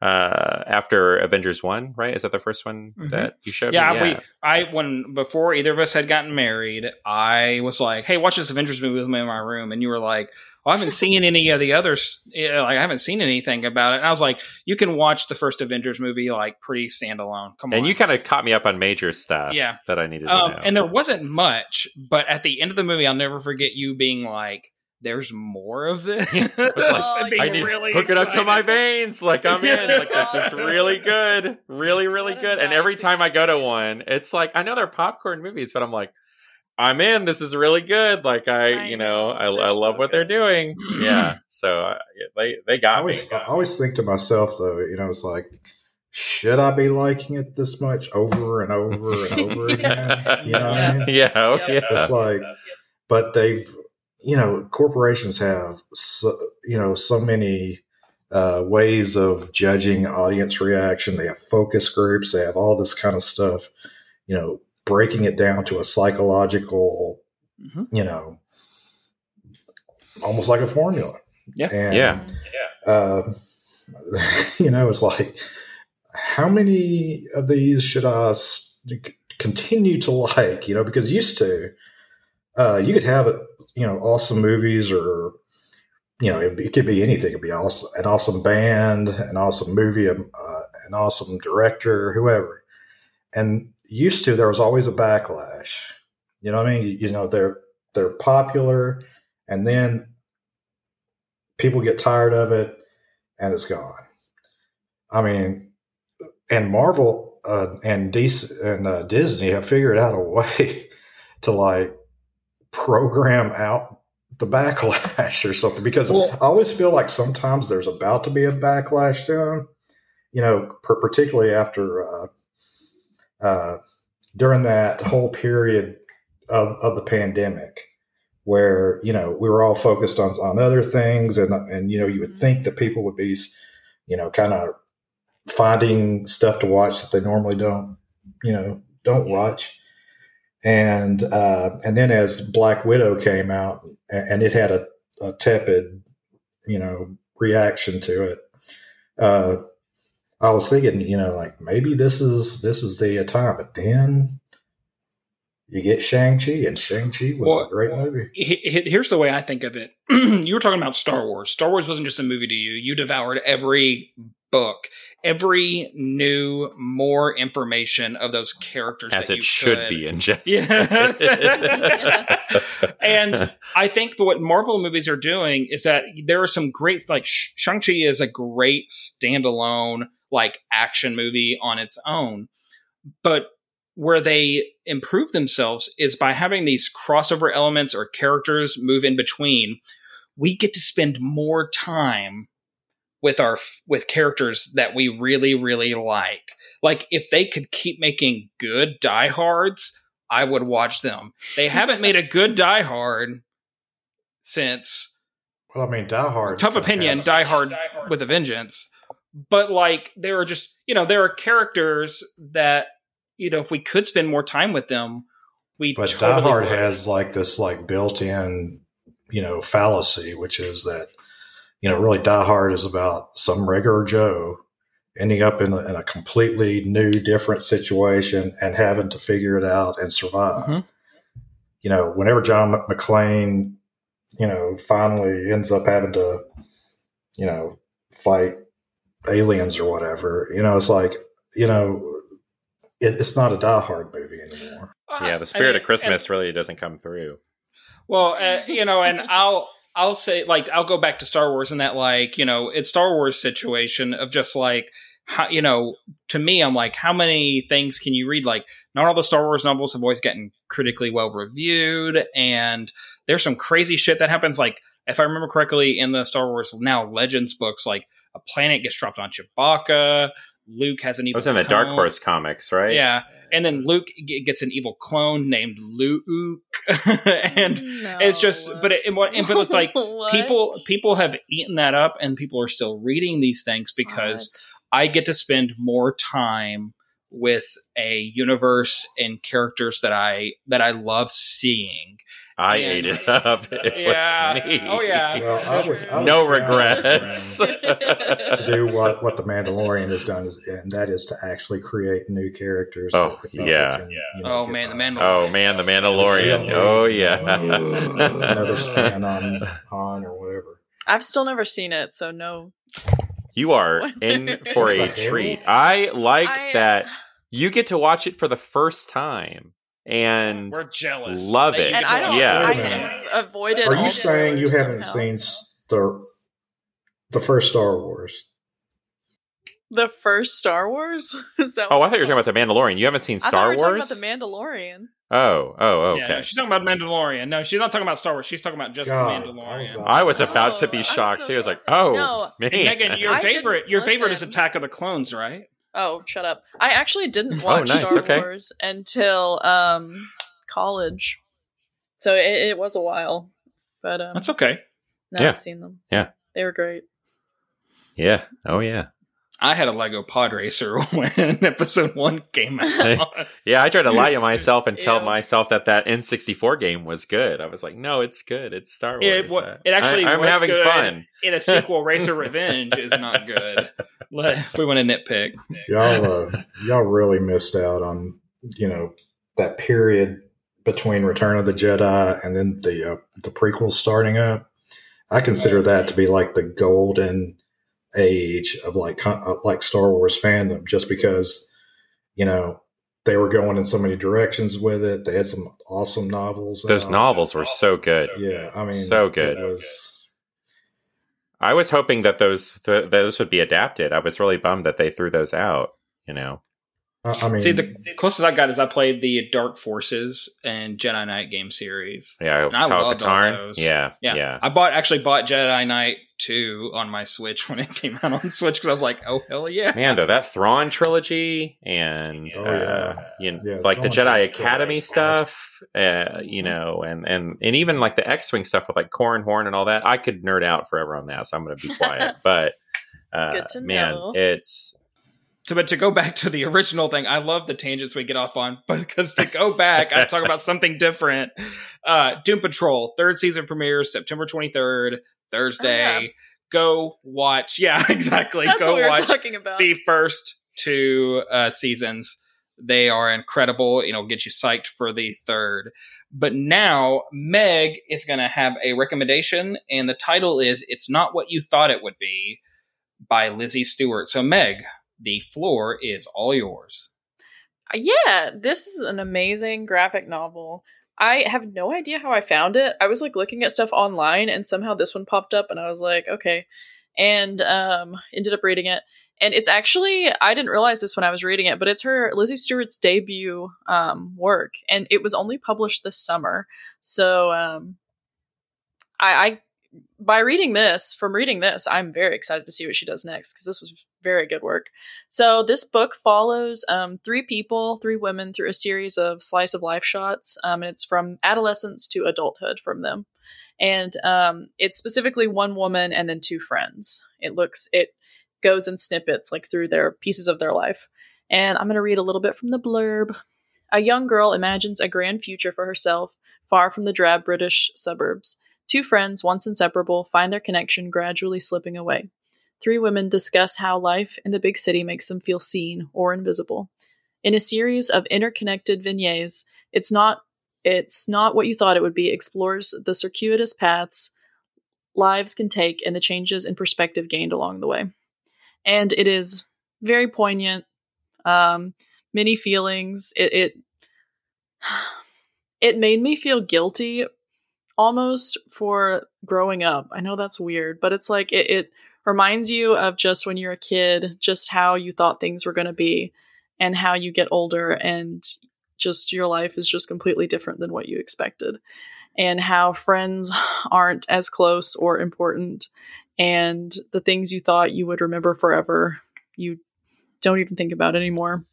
uh after avengers 1 right is that the first one Mhm. that you showed Yeah, me we I when before either of us had gotten married, I was like, "Hey, watch this Avengers movie with me in my room," and you were like, well, "I haven't seen any of the others. Yeah, like I haven't seen anything about it." And I was like, "You can watch the first Avengers movie like pretty standalone. Come on." and you kind of caught me up on major stuff Yeah. that i needed to um, know and there wasn't much, but at the end of the movie, I'll never forget you being like, "There's more of this." like, Oh, I need really hook it up to my veins. Like I'm in. Like this is really good, really, really good. And every time I go to one, it's like I know they're popcorn movies, but I'm like, I'm in. This is really good. Like I, I you know, I, I love so what they're doing. Yeah. So uh, they they I got me. I always think to myself though, you know, it's like, should I be liking it this much over and over and over again? You know what I mean? Yeah, oh, yeah. It's like, but they've, you know, corporations have, so, you know, so many uh, ways of judging audience reaction. They have focus groups. They have all this kind of stuff. You know, breaking it down to a psychological, Mhm. you know, almost like a formula. Yeah. And, Yeah. uh, you know, it's like, how many of these should I s- continue to like? You know, because used to, uh, you could have it, you know awesome movies or you know it, it could be anything. It'd be awesome, an awesome band, an awesome movie, um, uh, an awesome director, whoever. And used to, there was always a backlash. You know what I mean? You, know they're they're popular, and then people get tired of it, and it's gone. I mean, and Marvel uh, and DC and uh, Disney have figured out a way to like program out the backlash or something because Well- I always feel like sometimes there's about to be a backlash to them, you know, per- particularly after uh, uh, during that whole period of, of the pandemic where you know we were all focused on on other things and and you know you would think that people would be you know kind of finding stuff to watch that they normally don't you know don't watch. And uh and then as black widow came out and, and it had a, a tepid you know reaction to it uh i was thinking you know like maybe this is this is the time but then you get shang-chi and shang-chi was Well, a great movie He- he- Here's the way I think of it. you were talking about Star Wars. Star Wars wasn't just a movie to you. You devoured every book, every new, more information of those characters As that it you should could. be ingested. Yes. And I think what Marvel movies are doing is that there are some great, like Shang-Chi is a great standalone, like action movie on its own. But where they improve themselves is by having these crossover elements or characters move in between. We get to spend more time with our with characters that we really really like. Like if they could keep making good diehards, I would watch them. They haven't made a good Die Hard since well i mean die hard tough opinion has- Die Hard with a Vengeance. But like there are just you know there are characters that you know if we could spend more time with them, we But totally Die Hard would. has like this like built-in, you know, fallacy, which is that, you know, really Die Hard is about some regular Joe ending up in a, in a completely new, different situation and having to figure it out and survive. Mhm. You know, whenever John McClane, you know, finally ends up having to, you know, fight aliens or whatever, you know, it's like, you know, it, it's not a Die Hard movie anymore. yeah, the spirit mean, of Christmas really doesn't come through. Well, uh, you know, and I'll I'll say like I'll go back to Star Wars and that like you know it's Star Wars situation of just like how you know to me I'm like how many things can you read like not all the Star Wars novels have always gotten critically well reviewed and there's some crazy shit that happens like if I remember correctly in the Star Wars now Legends books like a planet gets dropped on Chewbacca Luke has an It evil was in the Dark. Horse comics, right? yeah and then Luke g- gets an evil clone named Luke and No. it's just but it, it, what- and but it's like people people have eaten that up and people are still reading these things because i get to spend more time with a universe and characters that i that i love seeing I Yeah. ate it up. It Yeah. was me. Oh, yeah. Well, I would, I would no regrets. to do what, what the Mandalorian has done, is, and that is to actually create new characters. Oh, that the public yeah. you know, oh get man the mandalorian oh man, the Mandalorian. Oh yeah. Another yeah. spin on Han or whatever. I've still never seen it, so no. You are in for a treat. I like I- uh, that you get to watch it for the first time. And we're jealous Love it. And I don't. Yeah. I Wait a have avoided. Are you the saying you haven't somehow. seen the the first Star Wars? the first Star Wars? Is that? oh, I thought you were talking about the Mandalorian. You haven't seen Star we were talking Wars? about the Mandalorian. oh, oh, Yeah, okay. no, she's talking about Mandalorian. No, she's not talking about Star Wars. She's talking about just God, the I was Mandalorian. about- I was about Oh, to be shocked so too. I was like, oh, No. man. Megan, your I favorite, your favorite is. Attack of the Clones, right? Oh, shut up! I actually didn't watch Oh, nice, Star okay. Wars until um college, so it, it was a while. But um, That's okay. now Yeah. I've seen them. Yeah. they were great. Yeah. Oh yeah. I had a Lego Pod Racer when episode one came out. Yeah, I tried to lie to myself and tell Ew. myself that that N64 game was good. I was like, no, it's good. It's Star Wars. Yeah, it Uh, it actually I, am was having good. fun. In a sequel, Racer Revenge is not good. Let- If we want to nitpick, Y'all, uh, y'all really missed out on you know that period between Return of the Jedi and then the uh, the prequels starting up. I consider that to be like the golden age of like uh, like Star Wars fandom, just because you know they were going in so many directions with it. They had some awesome novels. Those out. novels were so good. yeah, I mean, So good. It was I was hoping that those th- those would be adapted. I was really bummed that they threw those out. You know, I I mean, see the closest I got is I played the Dark Forces and Jedi Knight game series. yeah, And I Kyle loved all those. Yeah, Yeah, yeah, I bought actually bought Jedi Knight two on my Switch when it came out on Switch because I was like, oh hell yeah, Man, though that Thrawn trilogy and Oh, uh, yeah. you know, Yeah, like the Jedi Academy is stuff, uh, you know, and and and even like the X-wing stuff with like Corran Horn and all that. I could nerd out forever on that, so I'm going to be quiet. but uh, Good to man, know. it's So, but to go back to the original thing, I love the tangents we get off on. But because to go back, I talk about something different. Uh, Doom Patrol third season premieres September twenty third, Thursday. Oh, yeah. Go watch. Yeah, exactly. That's go what we were watch the first two uh, seasons. They are incredible. You know, get you psyched for the third. But now Meg is going to have a recommendation, and the title is "It's Not What You Thought It Would Be" by Lizzy Stewart. So, Meg, the floor is all yours. Yeah, this is an amazing graphic novel. I have no idea how I found it. I was like looking at stuff online and somehow this one popped up and I was like, okay. And um ended up reading it. And it's actually I didn't realize this when I was reading it, but it's her Lizzy Stewart's debut um work and it was only published this summer. So um I, I by reading this, from reading this, I'm very excited to see what she does next because this was very good work. So this book follows um, three people, three women, through a series of slice of life shots, um, and it's from adolescence to adulthood from them. And um, it's specifically one woman and then two friends. It looks it goes in snippets like through their pieces of their life. And I'm going to read a little bit from the blurb. A young girl imagines a grand future for herself, far from the drab British suburbs. Two friends, once inseparable, find their connection gradually slipping away. Three women discuss how life in the big city makes them feel seen or invisible. In a series of interconnected vignettes, it's not it's not what you thought it would be. Explores the circuitous paths lives can take and the changes in perspective gained along the way. And it is very poignant. Um, many feelings. It it it made me feel guilty almost for growing up. I know that's weird, but it's like it, it reminds you of just when you're a kid, just how you thought things were going to be, and how you get older and just your life is just completely different than what you expected, and how friends aren't as close or important, and the things you thought you would remember forever, you don't even think about anymore.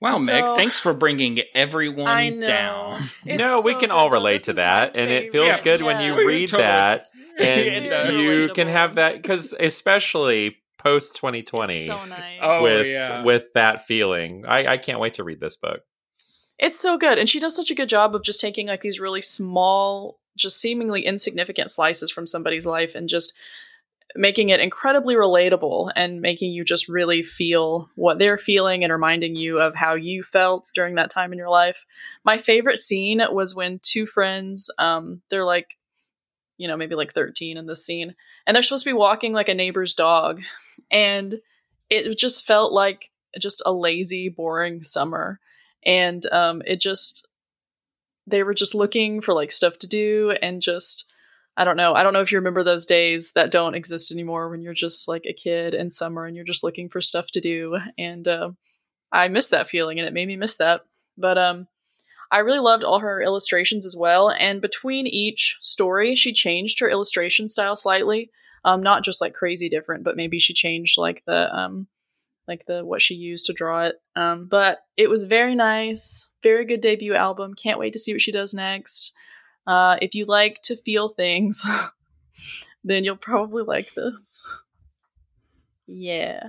Wow, So- Meg, thanks for bringing everyone down. It's no, we can all relate to that, and it feels favorite. good when Yeah. you read Totally. that, and It does. you can have that because especially post 2020 so nice. Oh, with yeah. with that feeling. I, I can't wait to read this book. It's so good. And she does such a good job of just taking like these really small, just seemingly insignificant slices from somebody's life and just making it incredibly relatable and making you just really feel what they're feeling and reminding you of how you felt during that time in your life. My favorite scene was when two friends, um, they're like, you know, maybe like 13 in this scene, and they're supposed to be walking like a neighbor's dog. And it just felt like just a lazy, boring summer and um it just they were just looking for like stuff to do and just i don't know i don't know if you remember those days that don't exist anymore when you're just like a kid in summer and you're just looking for stuff to do and uh, i miss that feeling and it made me miss that but um i really loved all her illustrations as well and between each story she changed her illustration style slightly um not just like crazy different but maybe she changed like the um like the what she used to draw it. Um, but it was very nice, very good debut album. Can't wait to see what she does next. Uh, if you like to feel things, then you'll probably like this. Yeah,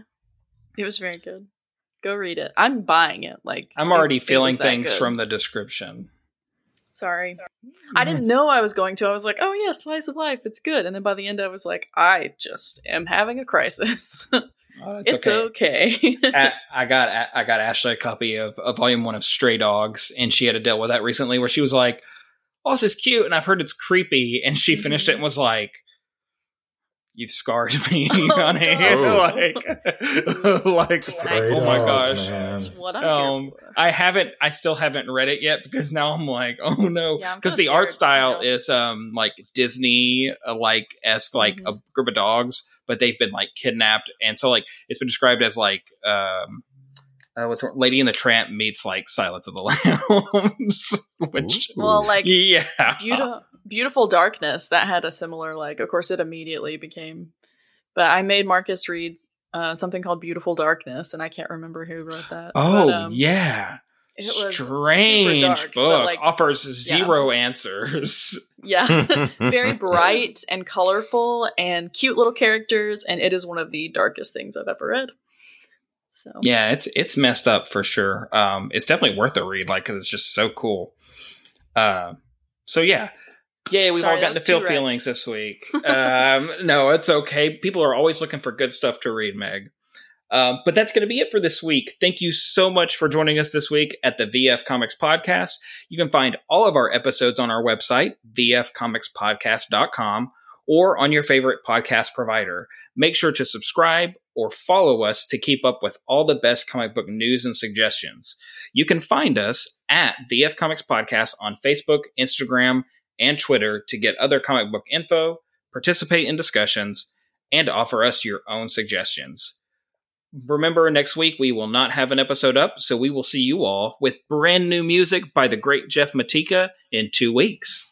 it was very good. Go read it. I'm buying it. Like I'm already it- it feeling was that things good. from the description. Sorry. I didn't know I was going to. I was like, oh yeah, slice of life, it's good. And then by the end, I was like, I just am having a crisis. Oh, that's it's okay. A- I got I got Ashley a copy of, of Volume One of Stray Dogs, and she had to deal with that recently, where she was like, "Oh, this is cute," and I've heard it's creepy, and she mm-hmm. finished it and was like, "You've scarred me, Oh, honey." God. like, like, Stray oh my Dogs, gosh. man. That's what I'm Um. I haven't. I still haven't read it yet because now I'm like, oh no, because kinda the art style you know? is um like Disney uh, like esque like Mhm. a group of dogs, but they've been like kidnapped, and so like it's been described as like um. Uh, what's her- Lady and the Tramp meets like Silence of the Lambs, which Ooh. Well, like yeah, beautiful, beautiful darkness that had a similar like. Of course, it immediately became. But I made Marcus read uh, something called Beautiful Darkness, and I can't remember who wrote that. Oh but, um, yeah, it was super strange dark, but, book like, offers zero answers. yeah, very bright and colorful and cute little characters, and it is one of the darkest things I've ever read. So Yeah, it's it's messed up for sure. Um, it's definitely worth a read, like because it's just so cool. Uh, so yeah, yeah, We've Sorry, all gotten was to feel feelings this week. um, no, it's okay. People are always looking for good stuff to read, Meg. Um, but that's going to be it for this week. Thank you so much for joining us this week at the VF Comics Podcast. You can find all of our episodes on our website, vfcomicspodcast.com, or on your favorite podcast provider. Make sure to subscribe or follow us to keep up with all the best comic book news and suggestions. You can find us at VF Comics Podcast on Facebook, Instagram, and Twitter to get other comic book info, participate in discussions, and offer us your own suggestions. Remember, next week we will not have an episode up, so we will see you all with brand new music by the great Jeff Matika in two weeks.